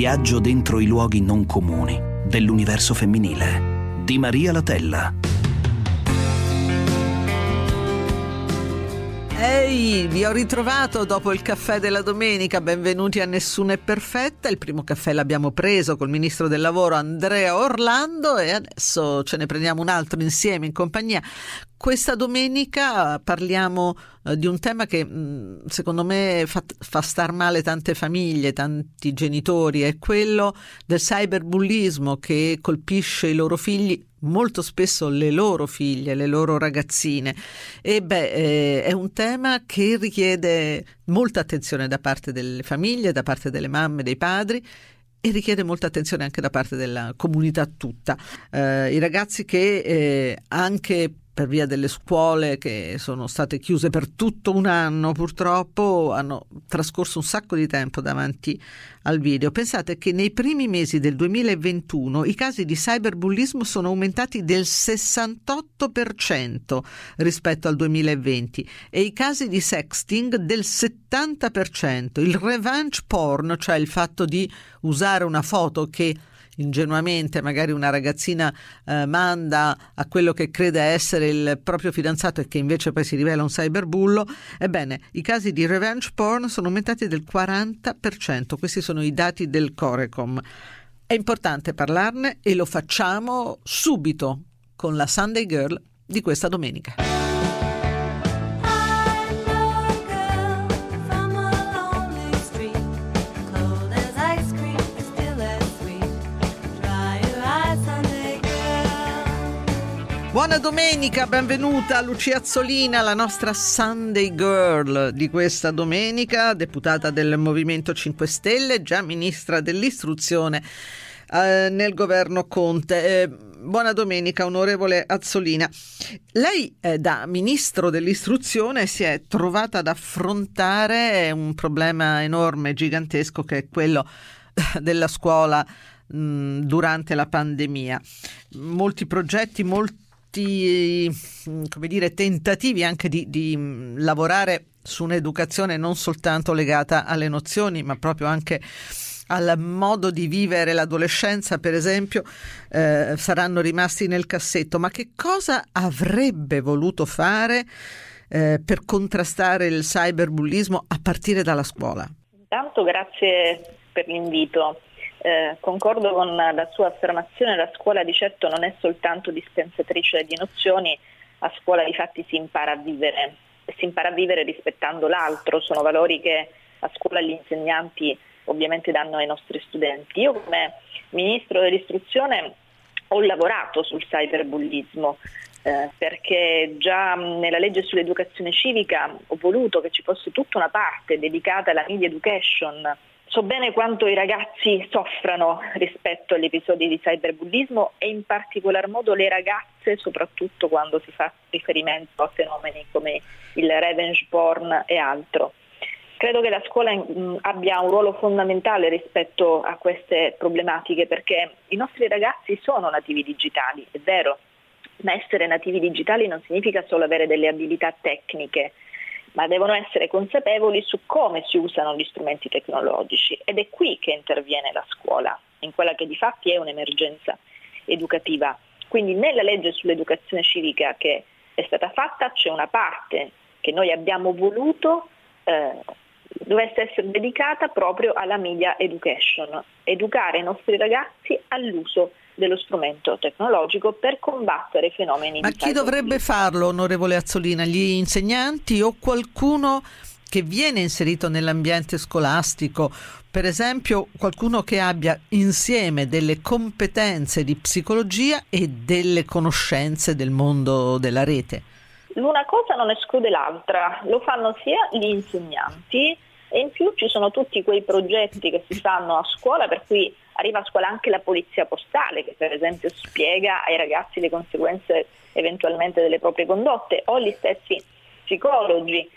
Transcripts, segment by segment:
Viaggio dentro i luoghi non comuni dell'universo femminile. Di Maria Latella. Ehi, vi ho ritrovato dopo il caffè della domenica, benvenuti a Nessuna è Perfetta, il primo caffè l'abbiamo preso col ministro del lavoro Andrea Orlando e adesso ce ne prendiamo un altro insieme in compagnia questa domenica parliamo eh, di un tema che mm, secondo me fa, fa, star male tante famiglie, tanti genitori, è quello del cyberbullismo che colpisce i loro figli, molto spesso le loro figlie, le loro ragazzine. E beh, eh, è un tema che richiede molta attenzione da parte delle famiglie, da parte delle mamme, dei padri e richiede molta attenzione anche da parte della comunità tutta. Eh, I ragazzi che eh, anche per via delle scuole che sono state chiuse per tutto un anno purtroppo hanno trascorso un sacco di tempo davanti al video. Pensate che nei primi mesi del 2021 i casi di cyberbullismo sono aumentati del 68% rispetto al 2020 e i casi di sexting del 70%. Il revenge porn, cioè il fatto di usare una foto che ingenuamente magari una ragazzina eh, manda a quello che crede essere il proprio fidanzato e che invece poi si rivela un cyberbullo, ebbene i casi di revenge porn sono aumentati del 40%, questi sono i dati del Corecom. È importante parlarne e lo facciamo subito con la Sunday Girl di questa domenica. Buona domenica, benvenuta Lucia Azzolina, la nostra Sunday Girl di questa domenica, deputata del Movimento 5 Stelle, già ministra dell'istruzione eh, nel governo Conte. Eh, buona domenica, onorevole Azzolina. Lei eh, da ministro dell'istruzione si è trovata ad affrontare un problema enorme, gigantesco, che è quello della scuola mm, durante la pandemia. Molti progetti, molti molti come dire, tentativi anche di, di lavorare su un'educazione non soltanto legata alle nozioni, ma proprio anche al modo di vivere l'adolescenza, per esempio, eh, saranno rimasti nel cassetto. Ma che cosa avrebbe voluto fare eh, per contrastare il cyberbullismo a partire dalla scuola? Intanto grazie per l'invito. Eh, concordo con la sua affermazione, la scuola di certo non è soltanto dispensatrice di nozioni, a scuola di fatti si impara a vivere e si impara a vivere rispettando l'altro, sono valori che a scuola gli insegnanti ovviamente danno ai nostri studenti. Io come Ministro dell'Istruzione ho lavorato sul cyberbullismo eh, perché già nella legge sull'educazione civica ho voluto che ci fosse tutta una parte dedicata alla media education So bene quanto i ragazzi soffrano rispetto agli episodi di cyberbullismo e in particolar modo le ragazze, soprattutto quando si fa riferimento a fenomeni come il revenge porn e altro. Credo che la scuola mm, abbia un ruolo fondamentale rispetto a queste problematiche perché i nostri ragazzi sono nativi digitali, è vero, ma essere nativi digitali non significa solo avere delle abilità tecniche, ma devono essere consapevoli su come si usano gli strumenti tecnologici ed è qui che interviene la scuola, in quella che di fatti è un'emergenza educativa. Quindi nella legge sull'educazione civica che è stata fatta c'è una parte che noi abbiamo voluto eh, dovesse essere dedicata proprio alla media education, educare i nostri ragazzi all'uso dello strumento tecnologico per combattere fenomeni Ma chi dovrebbe farlo, onorevole Azzolina? Gli insegnanti o qualcuno che viene inserito nell'ambiente scolastico, per esempio qualcuno che abbia insieme delle competenze di psicologia e delle conoscenze del mondo della rete? L'una cosa non esclude l'altra, lo fanno sia gli insegnanti e in più ci sono tutti quei progetti che si fanno a scuola per cui arriva a scuola anche la polizia postale che per esempio spiega ai ragazzi le conseguenze eventualmente delle proprie condotte o gli stessi psicologi.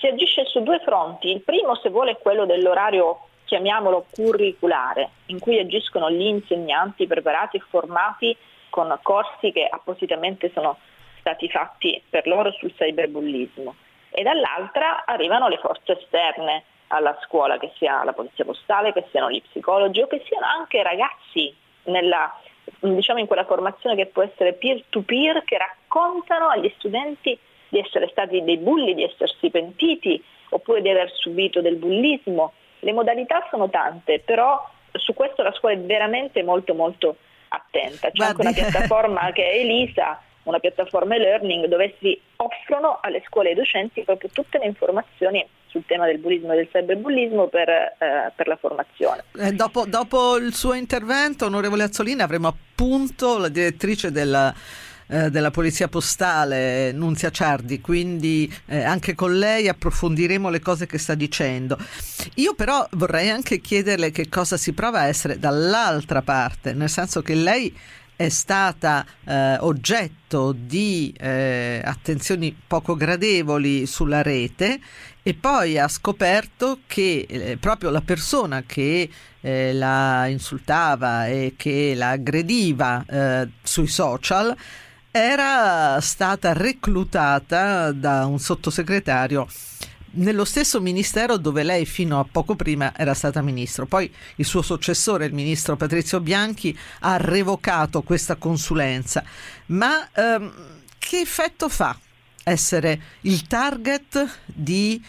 Si agisce su due fronti, il primo se vuole è quello dell'orario chiamiamolo curriculare, in cui agiscono gli insegnanti preparati e formati con corsi che appositamente sono stati fatti per loro sul cyberbullismo e dall'altra arrivano le forze esterne, alla scuola, che sia la polizia postale, che siano gli psicologi o che siano anche ragazzi nella, diciamo in quella formazione che può essere peer-to-peer che raccontano agli studenti di essere stati dei bulli, di essersi pentiti oppure di aver subito del bullismo. Le modalità sono tante, però su questo la scuola è veramente molto molto attenta. C'è Guardi. anche una piattaforma che è Elisa, una piattaforma e-learning dove si offrono alle scuole e ai docenti proprio tutte le informazioni sul tema del bullismo e del cyberbullismo per, eh, per la formazione. Eh, dopo, dopo, il suo intervento, onorevole Azzolini, avremo appunto la direttrice della eh, della Polizia Postale, Nunzia Ciardi, quindi eh, anche con lei approfondiremo le cose che sta dicendo. Io però vorrei anche chiederle che cosa si prova a essere dall'altra parte, nel senso che lei è stata eh, oggetto di eh, attenzioni poco gradevoli sulla rete e poi ha scoperto che eh, proprio la persona che eh, la insultava e che la aggrediva eh, sui social era stata reclutata da un sottosegretario nello stesso ministero dove lei fino a poco prima era stata ministro. Poi il suo successore, il ministro Patrizio Bianchi, ha revocato questa consulenza. Ma ehm, che effetto fa essere il target di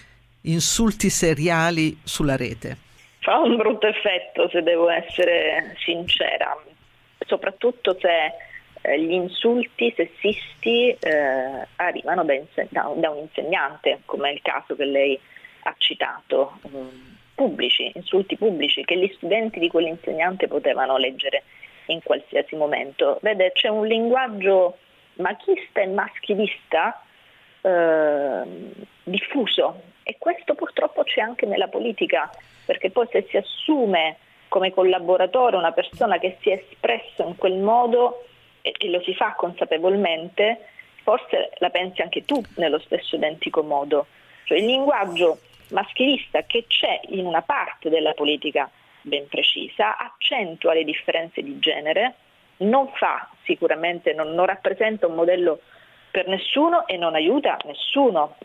insulti seriali sulla rete? Fa un brutto effetto, se devo essere sincera, soprattutto se eh, gli insulti sessisti eh, arrivano da, da, da, un insegnante, come è il caso che lei ha citato, um, pubblici, insulti pubblici che gli studenti di quell'insegnante potevano leggere in qualsiasi momento. Vede, c'è un linguaggio machista e maschilista eh, diffuso e questo purtroppo c'è anche nella politica, perché poi se si assume come collaboratore una persona che si è espressa in quel modo, e, e lo si fa consapevolmente, forse la pensi anche tu nello stesso identico modo. Cioè, il linguaggio maschilista che c'è in una parte della politica ben precisa accentua le differenze di genere, non fa sicuramente, non, non rappresenta un modello per nessuno e non aiuta nessuno.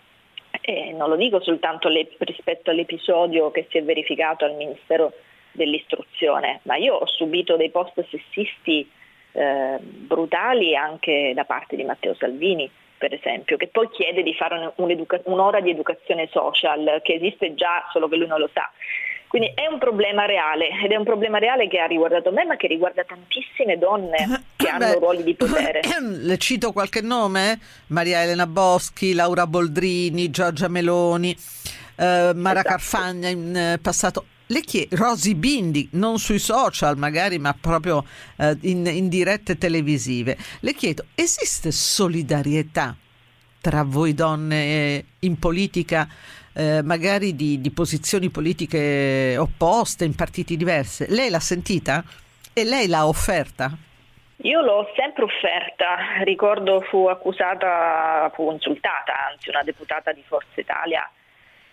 E non lo dico soltanto le, rispetto all'episodio che si è verificato al Ministero dell'Istruzione, ma io ho subito dei post sessisti eh, brutali anche da parte di Matteo Salvini, per esempio, che poi chiede di fare un'ora di educazione social, che esiste già, solo che lui non lo sa. Quindi è un problema reale ed è un problema reale che ha riguardato me, ma che riguarda tantissime donne che hanno Beh, ruoli di potere. Le cito qualche nome: Maria Elena Boschi, Laura Boldrini, Giorgia Meloni, eh, Mara esatto. Carfagna in eh, passato le chiedo, Rosy Bindi, non sui social magari, ma proprio eh, in, in dirette televisive, le chiedo, esiste solidarietà tra voi donne in politica, eh, magari di, di, posizioni politiche opposte, in partiti diversi? Lei l'ha sentita? E lei l'ha offerta? Io l'ho sempre offerta, ricordo fu accusata, fu insultata, anzi una deputata di Forza Italia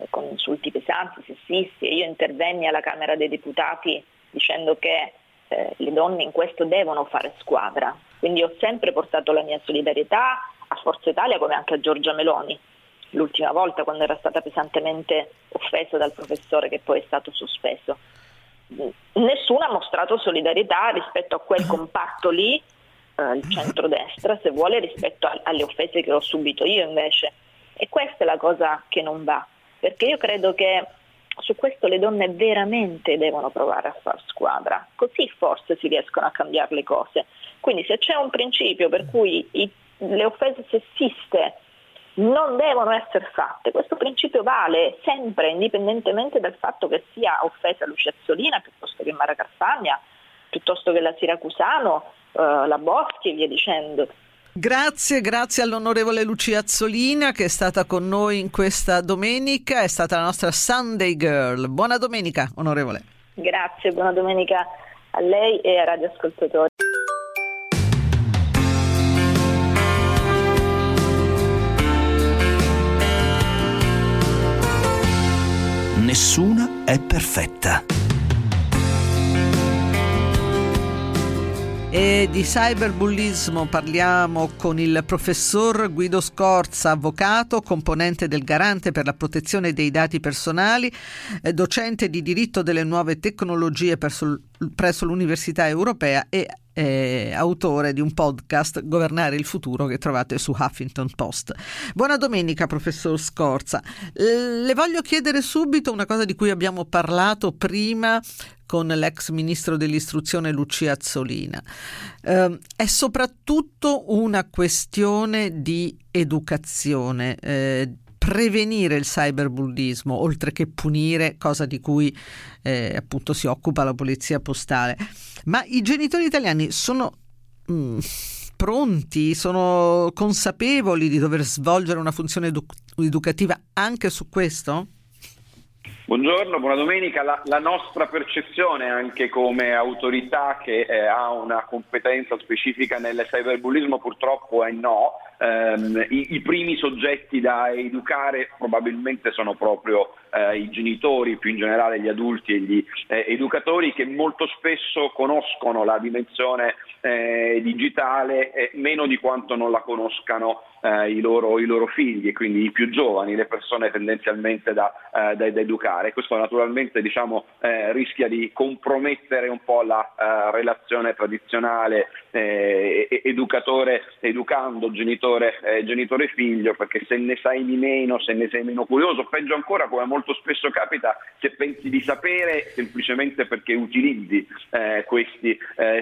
con insulti pesanti, sessisti e io intervenni alla Camera dei Deputati dicendo che eh, le donne in questo devono fare squadra. Quindi ho sempre portato la mia solidarietà a Forza Italia come anche a Giorgia Meloni, l'ultima volta quando era stata pesantemente offesa dal professore che poi è stato sospeso. Nessuno ha mostrato solidarietà rispetto a quel comparto lì, eh, il centrodestra, se vuole, rispetto a, alle offese che ho subito io invece. E questa è la cosa che non va perché io credo che su questo le donne veramente devono provare a far squadra, così forse si riescono a cambiare le cose. Quindi se c'è un principio per cui i, le offese sessiste non devono essere fatte, questo principio vale sempre, indipendentemente dal fatto che sia offesa Lucia Azzolina piuttosto che Mara Carfagna, piuttosto che la Siracusano, eh, la Boschi e via dicendo. Grazie, grazie all'onorevole Lucia Azzolina che è stata con noi in questa domenica, è stata la nostra Sunday Girl. Buona domenica, onorevole. Grazie, buona domenica a lei e ai radioascoltatori. Nessuna è perfetta. E di cyberbullismo parliamo con il professor Guido Scorza, avvocato, componente del Garante per la protezione dei dati personali, eh, docente di diritto delle nuove tecnologie presso, presso l'Università Europea e eh, autore di un podcast Governare il futuro che trovate su Huffington Post. Buona domenica, professor Scorza. Le voglio chiedere subito una cosa di cui abbiamo parlato prima con l'ex ministro dell'istruzione Lucia Azzolina. Eh, è soprattutto una questione di educazione. Eh, prevenire il cyberbullismo oltre che punire, cosa di cui eh, appunto si occupa la polizia postale. Ma i genitori italiani sono mm, pronti, sono consapevoli di dover svolgere una funzione edu- educativa anche su questo? Buongiorno, buona domenica. La, la, nostra percezione anche come autorità che eh, ha una competenza specifica nel cyberbullismo purtroppo è no. Um, i, i, primi soggetti da educare probabilmente sono proprio uh, i genitori, più in generale gli adulti e gli eh, educatori che molto spesso conoscono la dimensione eh, digitale eh, meno di quanto non la conoscano eh, i, loro, i, loro, figli e quindi i più giovani, le persone tendenzialmente da, eh, da, da educare. Questo naturalmente diciamo, eh, rischia di compromettere un po' la eh, relazione tradizionale eh, educatore educando, genitore, eh, genitore figlio, perché se ne sai di meno, se ne sei meno curioso, peggio ancora come molto spesso capita, se pensi di sapere semplicemente perché utilizzi questi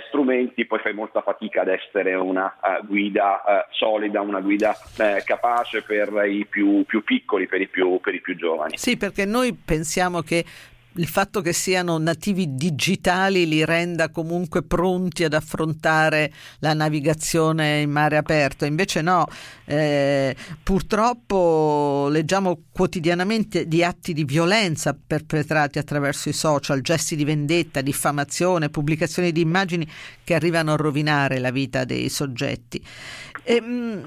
strumenti, poi fai molta fatica ad essere una guida solida, una guida eh, capace per i più, più piccoli, per i più, per i più giovani. Sì, perché noi pensiamo che il fatto che siano nativi digitali li renda comunque pronti ad affrontare la navigazione in mare aperto. Invece no, eh, purtroppo leggiamo quotidianamente di atti di violenza perpetrati attraverso i social, gesti di vendetta, diffamazione, pubblicazioni di immagini che arrivano a rovinare la vita dei soggetti. E, mh, mm,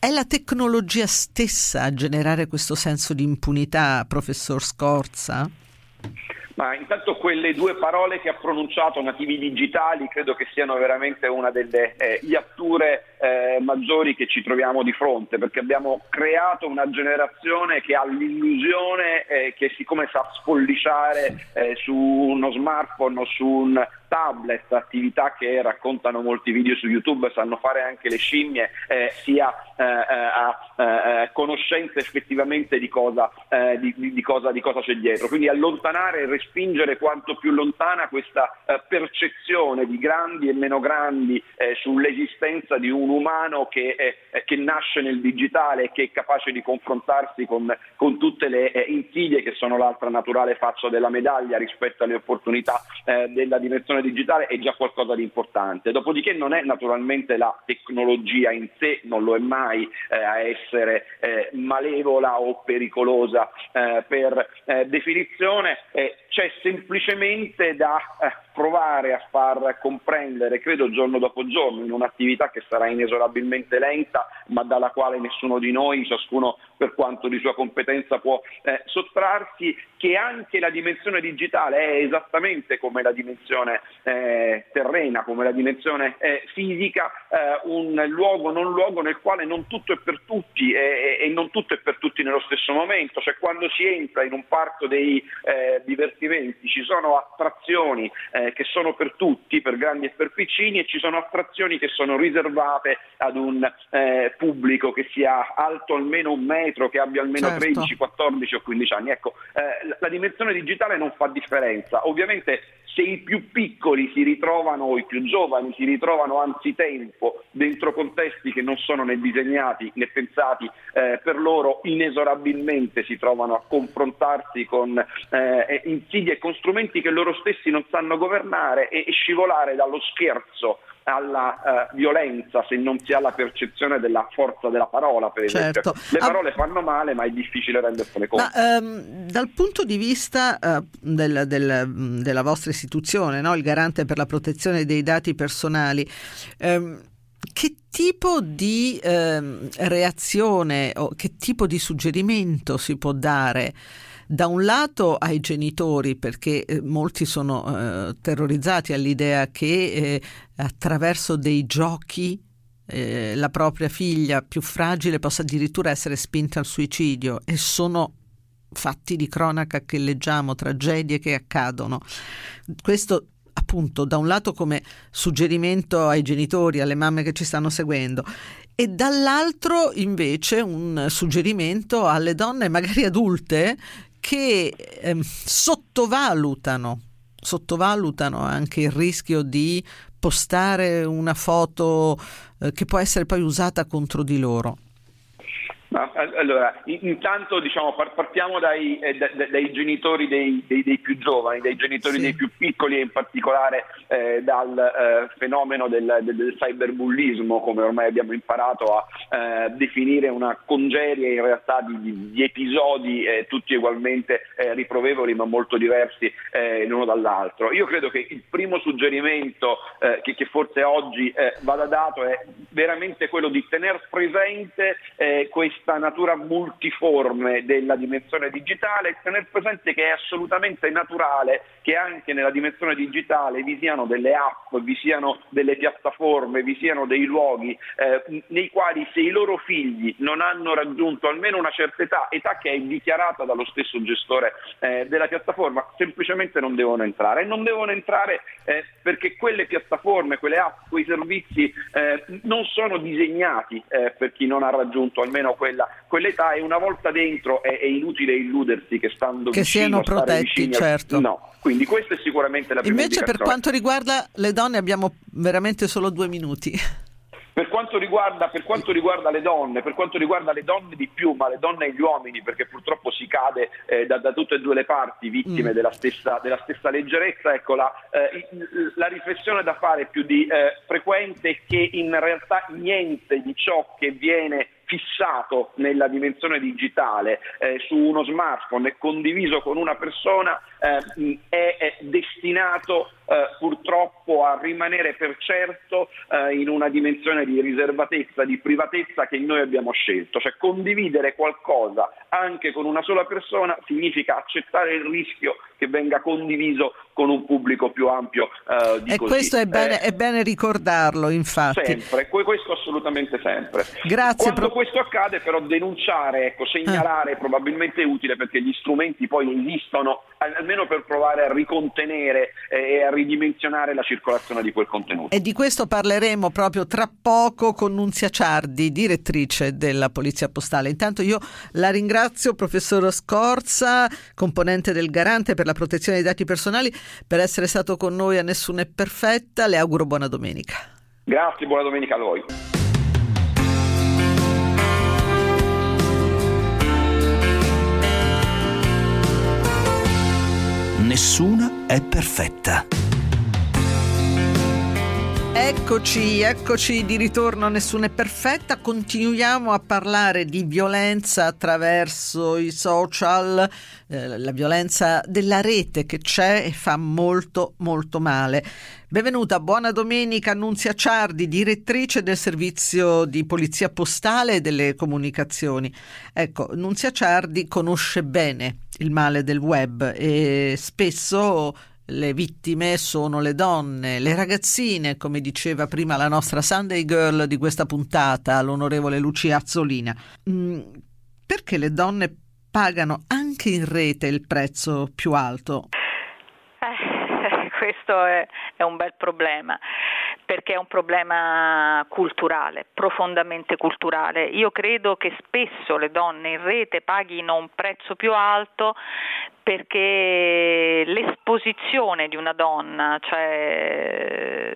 è la tecnologia stessa a generare questo senso di impunità, professor Scorza? Ma intanto quelle due parole che ha pronunciato, nativi digitali, credo che siano veramente una delle eh, iatture eh, maggiori che ci troviamo di fronte, perché abbiamo creato una generazione che ha l'illusione eh, che siccome sa spolliciare eh, su uno smartphone o su un tablet, attività che raccontano molti video su YouTube, sanno fare anche le scimmie, eh, sia eh, a eh, eh, conoscenza effettivamente di cosa, di, di, cosa, di cosa, c'è dietro. Quindi allontanare e respingere quanto più lontana questa percezione di grandi e meno grandi sull'esistenza di un umano che, che, nasce nel digitale che è capace di confrontarsi con, con tutte le insidie che sono l'altra naturale faccia della medaglia rispetto alle opportunità della dimensione digitale è già qualcosa di importante. Dopodiché non è naturalmente la tecnologia in sé, non lo è mai eh, a essere eh, malevola o pericolosa eh, per eh, definizione, eh, c'è semplicemente da eh, provare a far comprendere, credo giorno dopo giorno, in un'attività che sarà inesorabilmente lenta, ma dalla quale nessuno di noi, ciascuno per quanto di sua competenza può eh, sottrarsi, che anche la dimensione digitale è esattamente come la dimensione eh, terrena, come la dimensione eh, fisica, eh, un luogo non luogo nel quale non tutto è per tutti e, e, non tutto è per tutti nello stesso momento, cioè quando si entra in un parco dei eh, divertimenti ci sono attrazioni eh, che sono per tutti, per grandi e per piccini, e ci sono attrazioni che sono riservate ad un eh, pubblico che sia alto almeno un metro, che abbia almeno certo. 13, 14 o 15 anni. Ecco, eh, la dimensione digitale non fa differenza. Ovviamente se i più piccoli si ritrovano, o i più giovani si ritrovano anzitempo dentro contesti che non sono né disegnati né pensati eh, per loro, inesorabilmente si trovano a confrontarsi con eh, insidie e con strumenti che loro stessi non sanno governare e, e scivolare dallo scherzo alla uh, violenza se non si ha la percezione della forza della parola, per esempio. Certo. Le parole ah, fanno male, ma è difficile rendersene conto. Ma, um, dal punto di vista uh, del, del, della vostra istituzione, no? il garante per la protezione dei dati personali, um, che tipo di um, reazione o che tipo di suggerimento si può dare da un lato ai genitori, perché eh, molti sono eh, terrorizzati all'idea che eh, attraverso dei giochi eh, la propria figlia più fragile possa addirittura essere spinta al suicidio e sono fatti di cronaca che leggiamo, tragedie che accadono. Questo appunto da un lato come suggerimento ai genitori, alle mamme che ci stanno seguendo e dall'altro invece un suggerimento alle donne magari adulte che eh, sottovalutano sottovalutano anche il rischio di postare una foto eh, che può essere poi usata contro di loro. Allora, intanto diciamo, partiamo dai, eh, dai genitori dei, dei, dei, più giovani, dai genitori sì. dei più piccoli e in particolare eh, dal eh, fenomeno del, del, cyberbullismo, come ormai abbiamo imparato a eh, definire una congerie in realtà di, di episodi eh, tutti ugualmente eh, riprovevoli ma molto diversi l'uno dall'altro. Io credo che il primo suggerimento che, che, forse oggi vada dato è veramente quello di tenere presente questo questa natura multiforme della dimensione digitale e tenere presente che è assolutamente naturale che anche nella dimensione digitale vi siano delle app, vi siano delle piattaforme, vi siano dei luoghi eh, nei quali se i loro figli non hanno raggiunto almeno una certa età, età che è dichiarata dallo stesso gestore eh, della piattaforma, semplicemente non devono entrare. E non devono entrare eh, perché quelle piattaforme, quelle app, quei servizi eh, non sono disegnati eh, per chi non ha raggiunto almeno quella, quell'età e una volta dentro è, è inutile illudersi che stando che vicino, siano protetti, vicini, certo. No, quindi questa è sicuramente la prima Invece per quanto riguarda le donne abbiamo veramente solo due minuti. Per quanto, riguarda, per quanto, riguarda, le donne, per quanto riguarda le donne di più, ma le donne e gli uomini, perché purtroppo si cade eh, da, da, tutte e due le parti vittime mm. della, stessa, della, stessa, leggerezza, ecco, la, eh, la, riflessione da fare più di eh, frequente è che in realtà niente di ciò che viene fissato nella dimensione digitale eh, su uno smartphone e condiviso con una persona eh, è, destinato eh, purtroppo a rimanere per certo eh, in una dimensione di riservatezza, di privatezza che noi abbiamo scelto. Cioè condividere qualcosa anche con una sola persona significa accettare il rischio che venga condiviso con un pubblico più ampio uh, di E così. questo è bene, eh, è bene, ricordarlo, infatti. Sempre, questo assolutamente sempre. Grazie. Quando pro... questo accade però denunciare, ecco, segnalare eh. è probabilmente utile perché gli strumenti poi esistono almeno per provare a ricontenere eh, e a ridimensionare la circolazione di quel contenuto. E di questo parleremo proprio tra poco con Nunzia Ciardi, direttrice della Polizia Postale. Intanto io la ringrazio, professor Scorza, componente del Garante per la protezione dei dati personali, per essere stato con noi a Nessuno è Perfetta. Le auguro buona domenica. Grazie, buona domenica a voi. Nessuna è perfetta. Eccoci, eccoci di ritorno, nessuna è perfetta. Continuiamo a parlare di violenza attraverso i social, eh, la violenza della rete che c'è e fa molto molto male. Benvenuta, buona domenica Annunzia Ciardi, direttrice del servizio di polizia postale e delle comunicazioni. Ecco, Annunzia Ciardi conosce bene il male del web e spesso le vittime sono le donne, le ragazzine, come diceva prima la nostra Sunday Girl di questa puntata, l'onorevole Lucia Azzolina. Mm, perché le donne pagano anche in rete il prezzo più alto? Questo è, è un bel problema perché è un problema culturale, profondamente culturale. Io credo che spesso le donne in rete paghino un prezzo più alto perché l'esposizione di una donna, cioè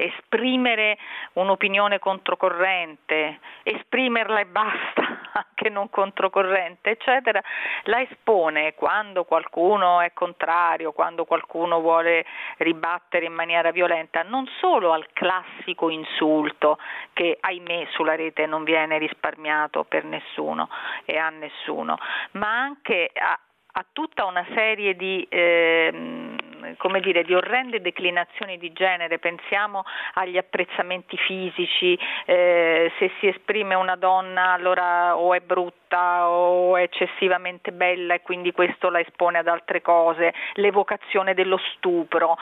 esprimere un'opinione controcorrente, esprimerla e basta, anche non controcorrente, eccetera, la espone quando qualcuno è contrario, quando qualcuno vuole ribattere in maniera violenta, non solo al classico insulto che ahimè sulla rete non viene risparmiato per nessuno e a nessuno, ma anche a, a tutta una serie di eh, come dire, di orrende declinazioni di genere, pensiamo agli apprezzamenti fisici, eh, se si esprime una donna allora o è brutta corta o è eccessivamente bella e quindi questo la espone ad altre cose, l'evocazione dello stupro.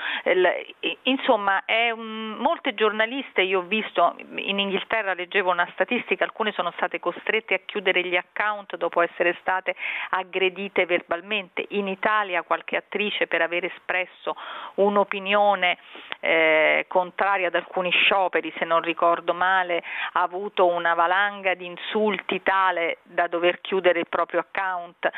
Insomma, un, molte giornaliste, io ho visto in Inghilterra, leggevo una statistica, alcune sono state costrette a chiudere gli account dopo essere state aggredite verbalmente. In Italia qualche attrice per aver espresso un'opinione eh, contraria ad alcuni scioperi, se non ricordo male, ha avuto una valanga di insulti tale da dover chiudere il proprio account.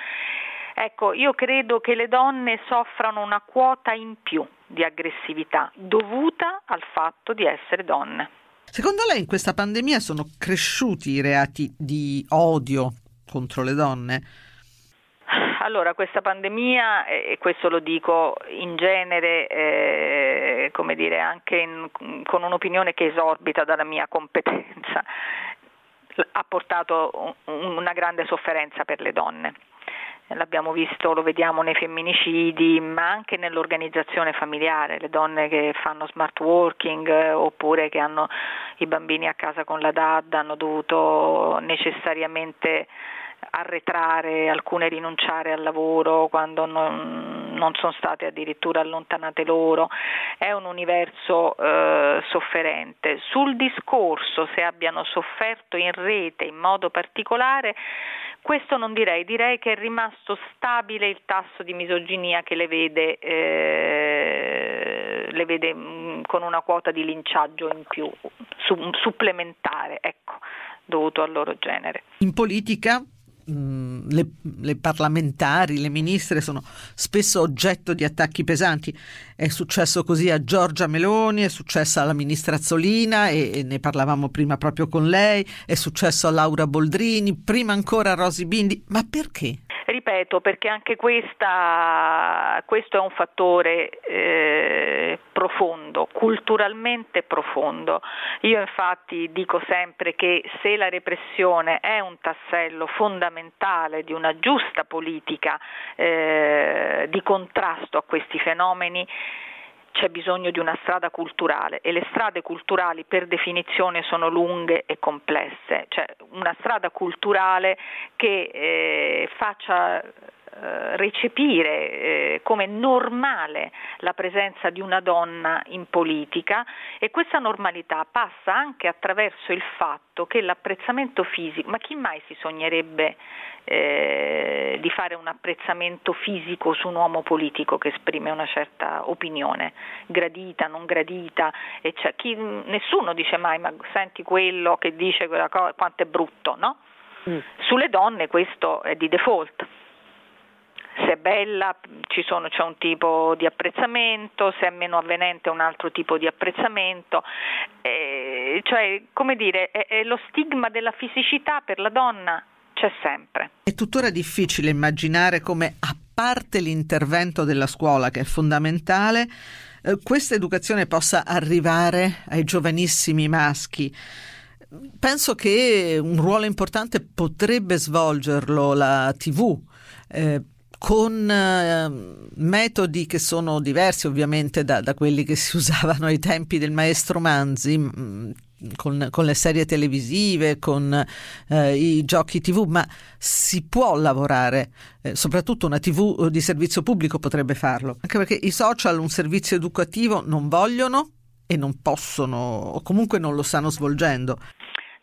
Ecco, io credo che le donne soffrano una quota in più di aggressività dovuta al fatto di essere donne. Secondo lei in questa pandemia sono cresciuti i reati di odio contro le donne? Allora, questa pandemia, e questo lo dico in genere, eh, come dire, anche in, con un'opinione che esorbita dalla mia competenza, ha portato una grande sofferenza per le donne. L'abbiamo visto, lo vediamo nei femminicidi, ma anche nell'organizzazione familiare, le donne che fanno smart working eh, oppure che hanno i bambini a casa con la DAD hanno dovuto necessariamente arretrare, alcune rinunciare al lavoro quando non, non sono state addirittura allontanate loro, è un universo eh, sofferente. Sul discorso se abbiano sofferto in rete in modo particolare, questo non direi, direi che è rimasto stabile il tasso di misoginia che le vede, eh, le vede mh, con una quota di linciaggio in più, su, supplementare, ecco, dovuto al loro genere. In politica Le, le, parlamentari, le ministre sono spesso oggetto di attacchi pesanti. È successo così a Giorgia Meloni, è successo alla ministra Azzolina e, e, ne parlavamo prima proprio con lei, è successo a Laura Boldrini, prima ancora a Rosi Bindi. Ma perché? Ripeto, perché anche questa, questo è un fattore eh, profondo, culturalmente profondo. Io infatti dico sempre che se la repressione è un tassello fondamentale di una giusta politica eh, di contrasto a questi fenomeni, c'è bisogno di una strada culturale e le strade culturali per definizione sono lunghe e complesse, cioè una strada culturale che eh, faccia recepire eh, come normale la presenza di una donna in politica e questa normalità passa anche attraverso il fatto che l'apprezzamento fisico, ma chi mai si sognerebbe eh, di fare un apprezzamento fisico su un uomo politico che esprime una certa opinione, gradita, non gradita, e cioè, chi, nessuno dice mai ma senti quello che dice quella cosa, quanto è brutto, no? Mm. Sulle donne questo è di default se è bella sono, c'è un tipo di apprezzamento, se è meno avvenente un altro tipo di apprezzamento, eh, cioè come dire, è, è lo stigma della fisicità per la donna c'è sempre. È tuttora difficile immaginare come, a parte l'intervento della scuola che è fondamentale, eh, questa educazione possa arrivare ai giovanissimi maschi. Penso che un ruolo importante potrebbe svolgerlo la TV. Eh, con eh, metodi che sono diversi ovviamente da, da, quelli che si usavano ai tempi del maestro Manzi, mh, con, con, le serie televisive, con eh, i giochi tv, ma si può lavorare, eh, soprattutto una tv di servizio pubblico potrebbe farlo, anche perché i social un servizio educativo non vogliono e non possono o comunque non lo stanno svolgendo.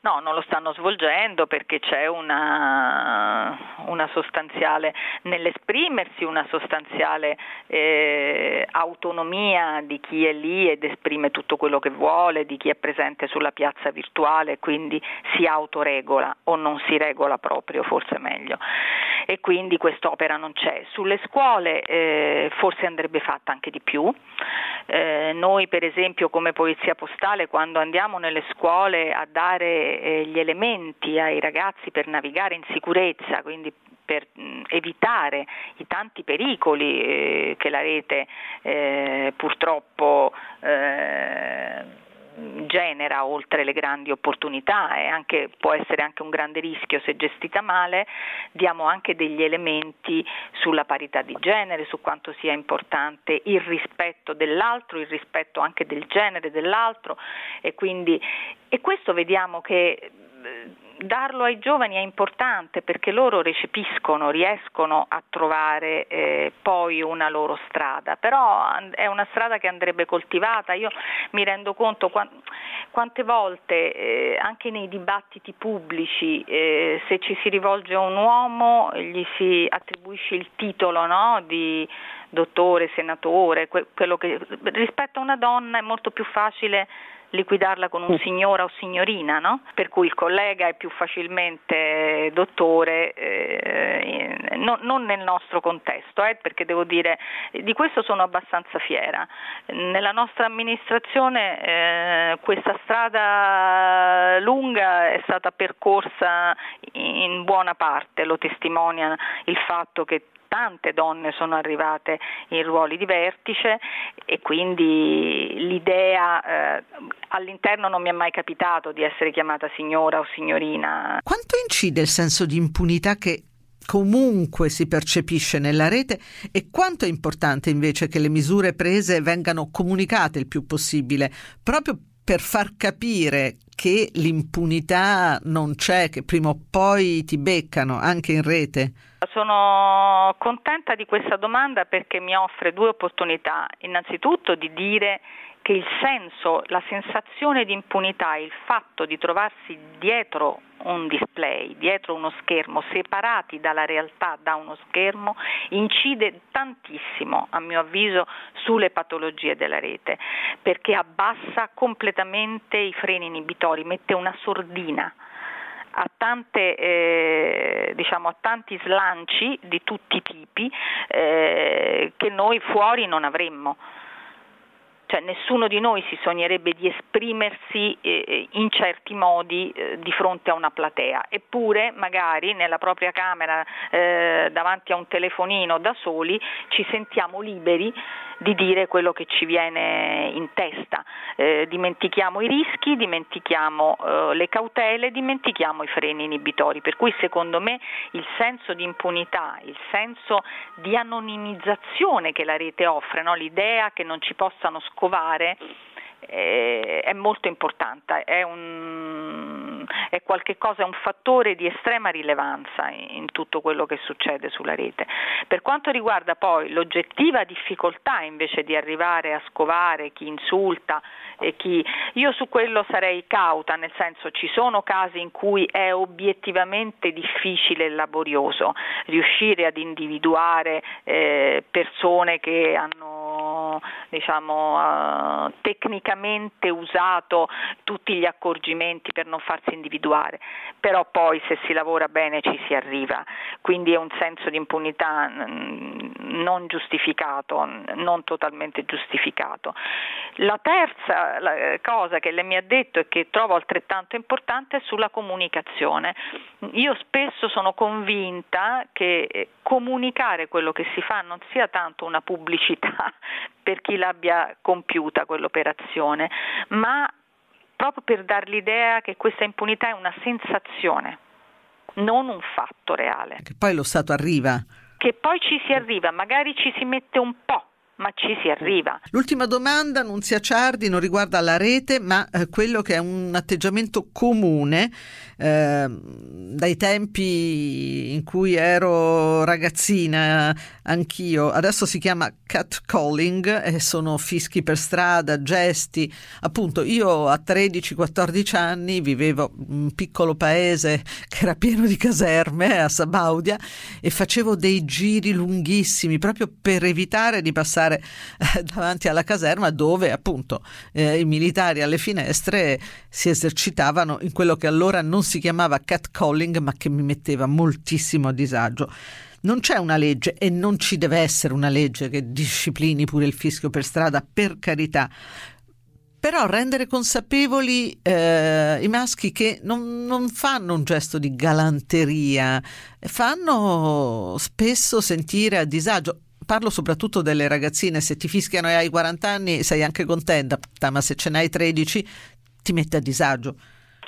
No, non lo stanno svolgendo perché c'è una, una sostanziale, nell'esprimersi, una sostanziale eh, autonomia di chi è lì ed esprime tutto quello che vuole, di chi è presente sulla piazza virtuale, quindi si autoregola o non si regola proprio, forse meglio. E quindi quest'opera non c'è. Sulle scuole eh, forse andrebbe fatta anche di più. Eh, noi per esempio come Polizia Postale quando andiamo nelle scuole a dare eh, gli elementi ai ragazzi per navigare in sicurezza, quindi per evitare i tanti pericoli eh, che la rete eh, purtroppo eh, genera oltre le grandi opportunità e anche, può essere anche un grande rischio se gestita male, diamo anche degli elementi sulla parità di genere, su quanto sia importante il rispetto dell'altro, il rispetto anche del genere dell'altro e quindi e questo vediamo che darlo ai giovani è importante perché loro recepiscono, riescono a trovare eh, poi una loro strada, però è una strada che andrebbe coltivata. Io mi rendo conto qua, quante volte eh, anche nei dibattiti pubblici eh, se ci si rivolge a un uomo gli si attribuisce il titolo no, di dottore, senatore, quello che rispetto a una donna è molto più facile liquidarla con un mm. signora o signorina, no? per cui il collega è più facilmente dottore, eh, non, non, nel nostro contesto, eh, perché devo dire di questo sono abbastanza fiera. Nella nostra amministrazione eh, questa strada lunga è stata percorsa in buona parte, lo testimonia il fatto che tante donne sono arrivate in ruoli di vertice e quindi l'idea eh, all'interno non mi è mai capitato di essere chiamata signora o signorina. Quanto incide il senso di impunità che comunque si percepisce nella rete e quanto è importante invece che le misure prese vengano comunicate il più possibile, proprio per far capire che l'impunità non c'è, che prima o poi ti beccano anche in rete? Sono contenta di questa domanda perché mi offre due opportunità. Innanzitutto di dire che il senso, la sensazione di impunità, il fatto di trovarsi dietro un display, dietro uno schermo, separati dalla realtà da uno schermo, incide tantissimo, a mio avviso, sulle patologie della rete, perché abbassa completamente i freni inibitori, mette una sordina a, tante, eh, diciamo, a tanti slanci di tutti i tipi eh, che noi fuori non avremmo. Cioè nessuno di noi si sognerebbe di esprimersi eh, in certi modi eh, di fronte a una platea, eppure magari nella propria camera eh, davanti a un telefonino da soli ci sentiamo liberi di dire quello che ci viene in testa. Eh, dimentichiamo i rischi, dimentichiamo eh, le cautele, dimentichiamo i freni inibitori. Per cui secondo me il senso di impunità, il senso di anonimizzazione che la rete offre, no? l'idea che non ci possano scovare eh, è molto importante, è un, è qualcosa, è un fattore di estrema rilevanza in, tutto quello che succede sulla rete. Per quanto riguarda poi l'oggettiva difficoltà invece di arrivare a scovare chi insulta e chi io su quello sarei cauta, nel senso ci sono casi in cui è obiettivamente difficile e laborioso riuscire ad individuare eh, persone che hanno diciamo, uh, tecnicamente usato tutti gli accorgimenti per non farsi individuare, però poi se si lavora bene ci si arriva, quindi è un senso di impunità mm, non giustificato, non totalmente giustificato. La terza cosa che lei mi ha detto e che trovo altrettanto importante è sulla comunicazione. Io spesso sono convinta che eh, comunicare quello che si fa non sia tanto una pubblicità per chi l'abbia compiuta quell'operazione, ma proprio per dar l'idea che questa impunità è una sensazione, non un fatto reale. Che poi lo Stato arriva. Che poi ci si arriva, magari ci si mette un po' ma ci si arriva. L'ultima domanda, Nunzia Ciardi, non riguarda la rete, ma eh, quello che è un atteggiamento comune eh, dai tempi in cui ero ragazzina, anch'io. Adesso si chiama catcalling e sono fischi per strada, gesti. Appunto, io a 13-14 anni vivevo in un piccolo paese che era pieno di caserme a Sabaudia e facevo dei giri lunghissimi proprio per evitare di passare andare eh, davanti alla caserma dove appunto eh, i militari alle finestre si esercitavano in quello che allora non si chiamava catcalling ma che mi metteva moltissimo a disagio. Non c'è una legge e non ci deve essere una legge che disciplini pure il fischio per strada, per carità però rendere consapevoli eh, i maschi che non, non, fanno un gesto di galanteria, fanno spesso sentire a disagio parlo soprattutto delle ragazzine, se ti fischiano e hai 40 anni sei anche contenta, ma se ce n'hai 13 ti mette a disagio.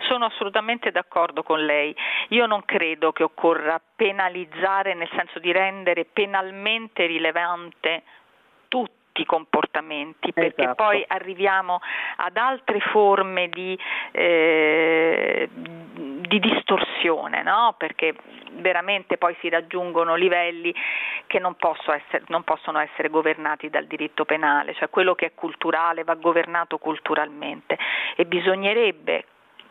Sono assolutamente d'accordo con lei. Io non credo che occorra penalizzare nel senso di rendere penalmente rilevante tutto i comportamenti, perché esatto. poi arriviamo ad altre forme di, eh, di distorsione, no? perché veramente poi si raggiungono livelli che non, essere, non, possono essere governati dal diritto penale, cioè quello che è culturale va governato culturalmente e bisognerebbe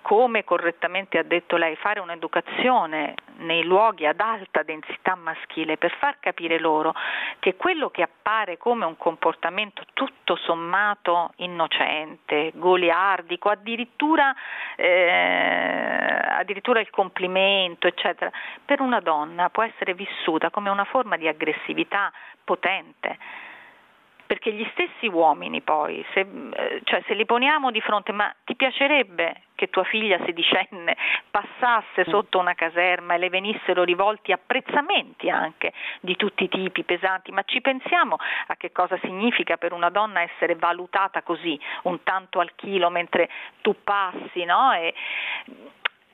come correttamente ha detto lei, fare un'educazione nei luoghi ad alta densità maschile per far capire loro che quello che appare come un comportamento tutto sommato innocente, goliardico, addirittura, eh, addirittura il complimento, eccetera, per una donna può essere vissuta come una forma di aggressività potente perché gli stessi uomini poi, se, eh, cioè se li poniamo di fronte, ma ti piacerebbe che tua figlia sedicenne passasse sotto una caserma e le venissero rivolti apprezzamenti anche di tutti i tipi pesanti, ma ci pensiamo a che cosa significa per una donna essere valutata così, un tanto al chilo mentre tu passi, no? E, Mm,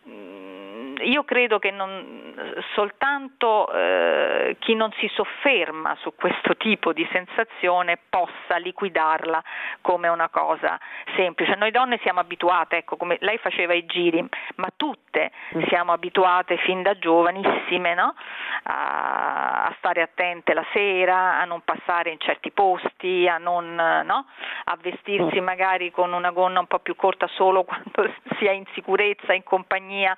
io credo che non, soltanto eh, chi non si sofferma su questo tipo di sensazione possa liquidarla come una cosa semplice. Noi donne siamo abituate, ecco, come lei faceva i giri, ma tutte mm. siamo abituate fin da giovanissime no? a, a, stare attente la sera, a non passare in certi posti, a, non, no? a vestirsi mm. magari con una gonna un po' più corta solo quando si è in sicurezza, in compagnia compagnia,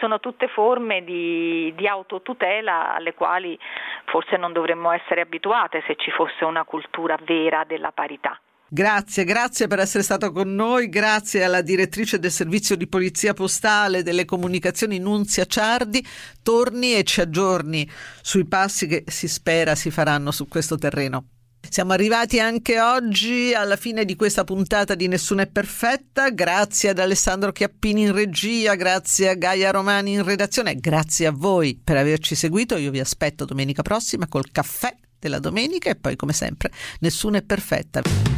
sono tutte forme di, di autotutela alle quali forse non dovremmo essere abituate se ci fosse una cultura vera della parità. Grazie, grazie per essere stato con noi, grazie alla direttrice del servizio di polizia postale delle comunicazioni Nunzia Ciardi. Torni e ci aggiorni sui passi che si spera si faranno su questo terreno. Siamo arrivati anche oggi alla fine di questa puntata di Nessuna è perfetta. Grazie ad Alessandro Chiappini in regia, grazie a Gaia Romani in redazione, grazie a voi per averci seguito. Io vi aspetto domenica prossima col caffè della domenica e poi come sempre Nessuna è perfetta.